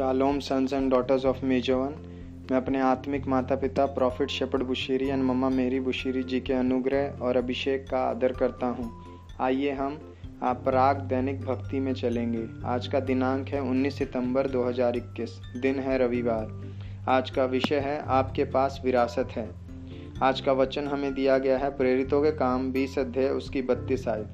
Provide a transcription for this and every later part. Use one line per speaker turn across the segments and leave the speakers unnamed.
Shalom sons and daughters of major one मैं अपने आत्मिक माता पिता prophet Shepherd Bushiri and mama Mary Bushiri ji के अनुग्रह और अभिषेक का आदर करता हूँ। आइए हम अपराग दैनिक भक्ति में चलेंगे। आज का दिनांक है 19 सितंबर 2021 दिन है रविवार। आज का विषय है, आपके पास विरासत है। आज का वचन हमें दिया गया है, प्रेरितों के काम 20 अध्याय उसकी बत्तीस आय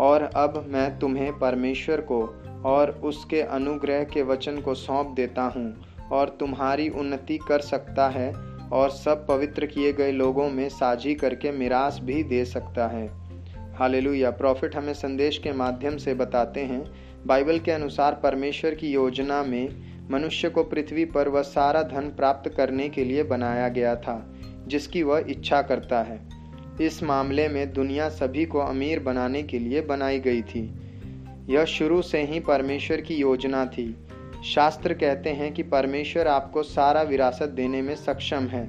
और अब मैं तुम्हें परमेश्वर को और उसके अनुग्रह के वचन को सौंप देता हूँ और तुम्हारी उन्नति कर सकता है और सब पवित्र किए गए लोगों में साझी करके मिरास भी दे सकता है। हालेलुया। प्रॉफिट हमें संदेश के माध्यम से बताते हैं। बाइबल के अनुसार परमेश्वर की योजना में मनुष्य को पृथ्वी पर वह सारा धन प्राप्त करने के लिए बनाया गया था, जिसकी वह इच्छा करता है। इस मामले में दुनिया सभी को अमीर बनाने के लिए बनाई गई थी। यह शुरू से ही परमेश्वर की योजना थी। शास्त्र कहते हैं कि परमेश्वर आपको सारा विरासत देने में सक्षम है।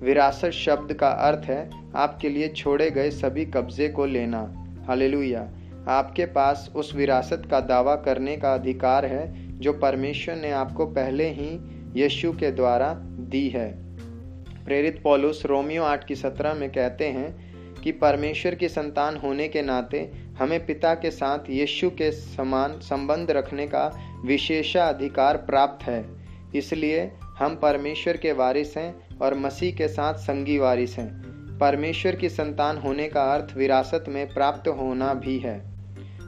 विरासत शब्द का अर्थ है, आपके लिए छोड़े गए सभी कब्जे को लेना। हालेलुया। आपके पास उस विरासत का दावा करने का अधिकार है, जो परमेश्वर ने आपको पहले ही यीशु के द्वारा दी है। प्रेरित पॉलुस रोमियो आठ की सत्रह में कहते हैं कि परमेश्वर की संतान होने के नाते हमें पिता के साथ यीशु के समान संबंध रखने का विशेषाधिकार प्राप्त है। इसलिए हम परमेश्वर के वारिस हैं और मसीह के साथ संगी वारिस हैं। परमेश्वर की संतान होने का अर्थ विरासत में प्राप्त होना भी है।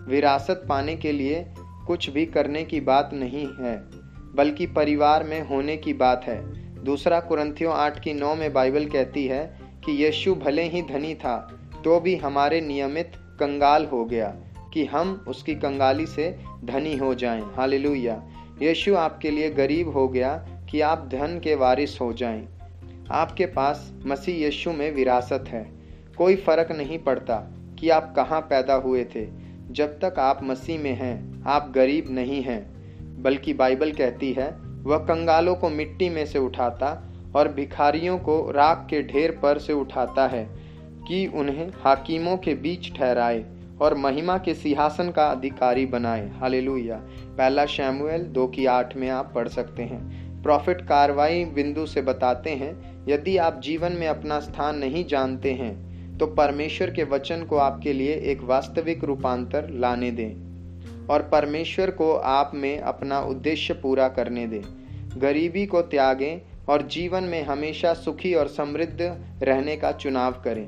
विरासत पाने के लिए कुछ भी करने की बात नहीं है, बल्कि परिवार में होने की बात है। दूसरा कुरंथियों आठ की नौ में बाइबल कहती है कि यीशु भले ही धनी था तो भी हमारे नियमित कंगाल हो गया कि हम उसकी कंगाली से धनी हो जाएँ। हालेलुया। यीशु आपके लिए गरीब हो गया कि आप धन के वारिस हो जाएँ। आपके पास मसीह यीशु में विरासत है। कोई फ़र्क नहीं पड़ता कि आप कहाँ पैदा हुए थे। जब तक आप मसीह में हैं, आप गरीब नहीं हैं। बल्कि बाइबल कहती है, वह कंगालों को मिट्टी में से उठाता और भिखारियों को राख के ढेर पर से उठाता है। कि उन्हें हाकिमों के बीच ठहराए और महिमा के सिंहासन का अधिकारी बनाए। हालेलुया। पहला शैमुएल दो की आठ में आप पढ़ सकते हैं। प्रॉफिट कार्रवाई बिंदु से बताते हैं, यदि आप जीवन में अपना स्थान नहीं जानते हैं तो परमेश्वर के वचन को आपके लिए एक वास्तविक रूपांतर लाने दें और परमेश्वर को आप में अपना उद्देश्य पूरा करने दें। गरीबी को त्यागें और जीवन में हमेशा सुखी और समृद्ध रहने का चुनाव करें।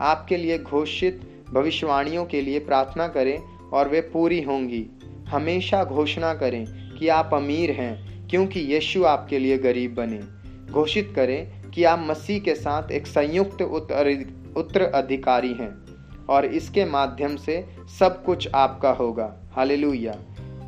आपके लिए घोषित भविष्यवाणियों के लिए प्रार्थना करें और वे पूरी होंगी। हमेशा घोषणा करें कि आप अमीर हैं, क्योंकि यीशु आपके लिए गरीब बने। घोषित करें कि आप मसीह के साथ एक संयुक्त उत्तराधिकारी हैं और इसके माध्यम से सब कुछ आपका होगा। हालेलुया।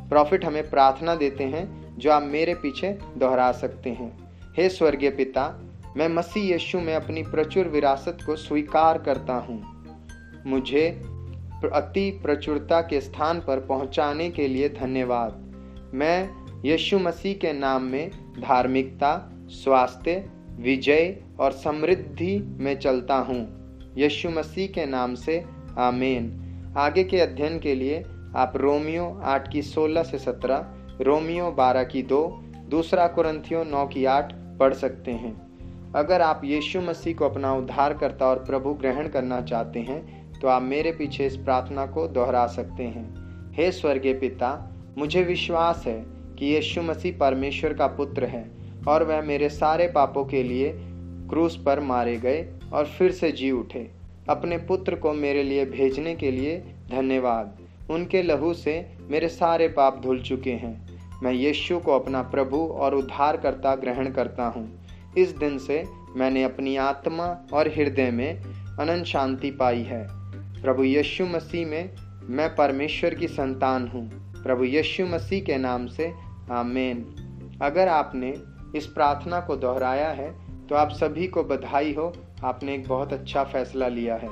प्रॉफिट हमें प्रार्थना देते हैं जो आप मेरे पीछे दोहरा सकते हैं। हे स्वर्गीय पिता मैं मसीह यीशु में अपनी प्रचुर विरासत को स्वीकार करता हूँ। मुझे अति प्रचुरता के स्थान पर पहुँचाने के लिए धन्यवाद। मैं यीशु मसीह के नाम में धार्मिकता, स्वास्थ्य, विजय और समृद्धि में चलता हूँ। यीशु मसीह के नाम से आमेन। आगे के अध्ययन के लिए आप रोमियो आठ की सोलह से सत्रह, रोमियो बारह की दो, दूसरा कुरंथियो नौ की आठ पढ़ सकते हैं। अगर आप यीशु मसीह को अपना उद्धारकर्ता और प्रभु ग्रहण करना चाहते हैं तो आप मेरे पीछे इस प्रार्थना को दोहरा सकते हैं। हे स्वर्गीय पिता, मुझे विश्वास है कि यीशु मसीह परमेश्वर का पुत्र है और वह मेरे सारे पापों के लिए क्रूस पर मारे गए और फिर से जी उठे। अपने पुत्र को मेरे लिए भेजने के लिए धन्यवाद। उनके लहू से मेरे सारे पाप धुल चुके हैं। मैं यीशु को अपना प्रभु और उद्धारकर्ता ग्रहण करता हूँ। इस दिन से मैंने अपनी आत्मा और हृदय में अनंत शांति पाई है। प्रभु यीशु मसीह में मैं परमेश्वर की संतान हूँ। प्रभु यीशु मसीह के नाम से आमेन। अगर आपने इस प्रार्थना को दोहराया है तो आप सभी को बधाई हो। आपने एक बहुत अच्छा फैसला लिया है।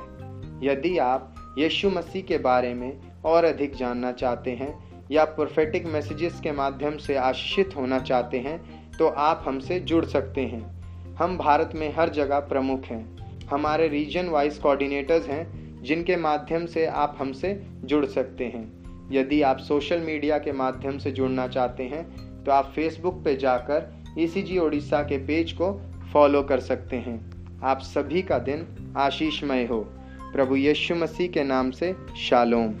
यदि आप यीशु मसीह के बारे में और अधिक जानना चाहते हैं या प्रोफेटिक मैसेजेस के माध्यम से आशीषित होना चाहते हैं तो आप हमसे जुड़ सकते हैं। हम भारत में हर जगह प्रमुख हैं। हमारे रीजन वाइज कोऑर्डिनेटर्स हैं, जिनके माध्यम से आप हमसे जुड़ सकते हैं। यदि आप सोशल मीडिया के माध्यम से जुड़ना चाहते हैं तो आप फेसबुक पे जाकर ई ओडिशा के पेज को फॉलो कर सकते हैं। आप सभी का दिन आशीषमय हो। प्रभु यीशु मसीह के नाम से शालोम।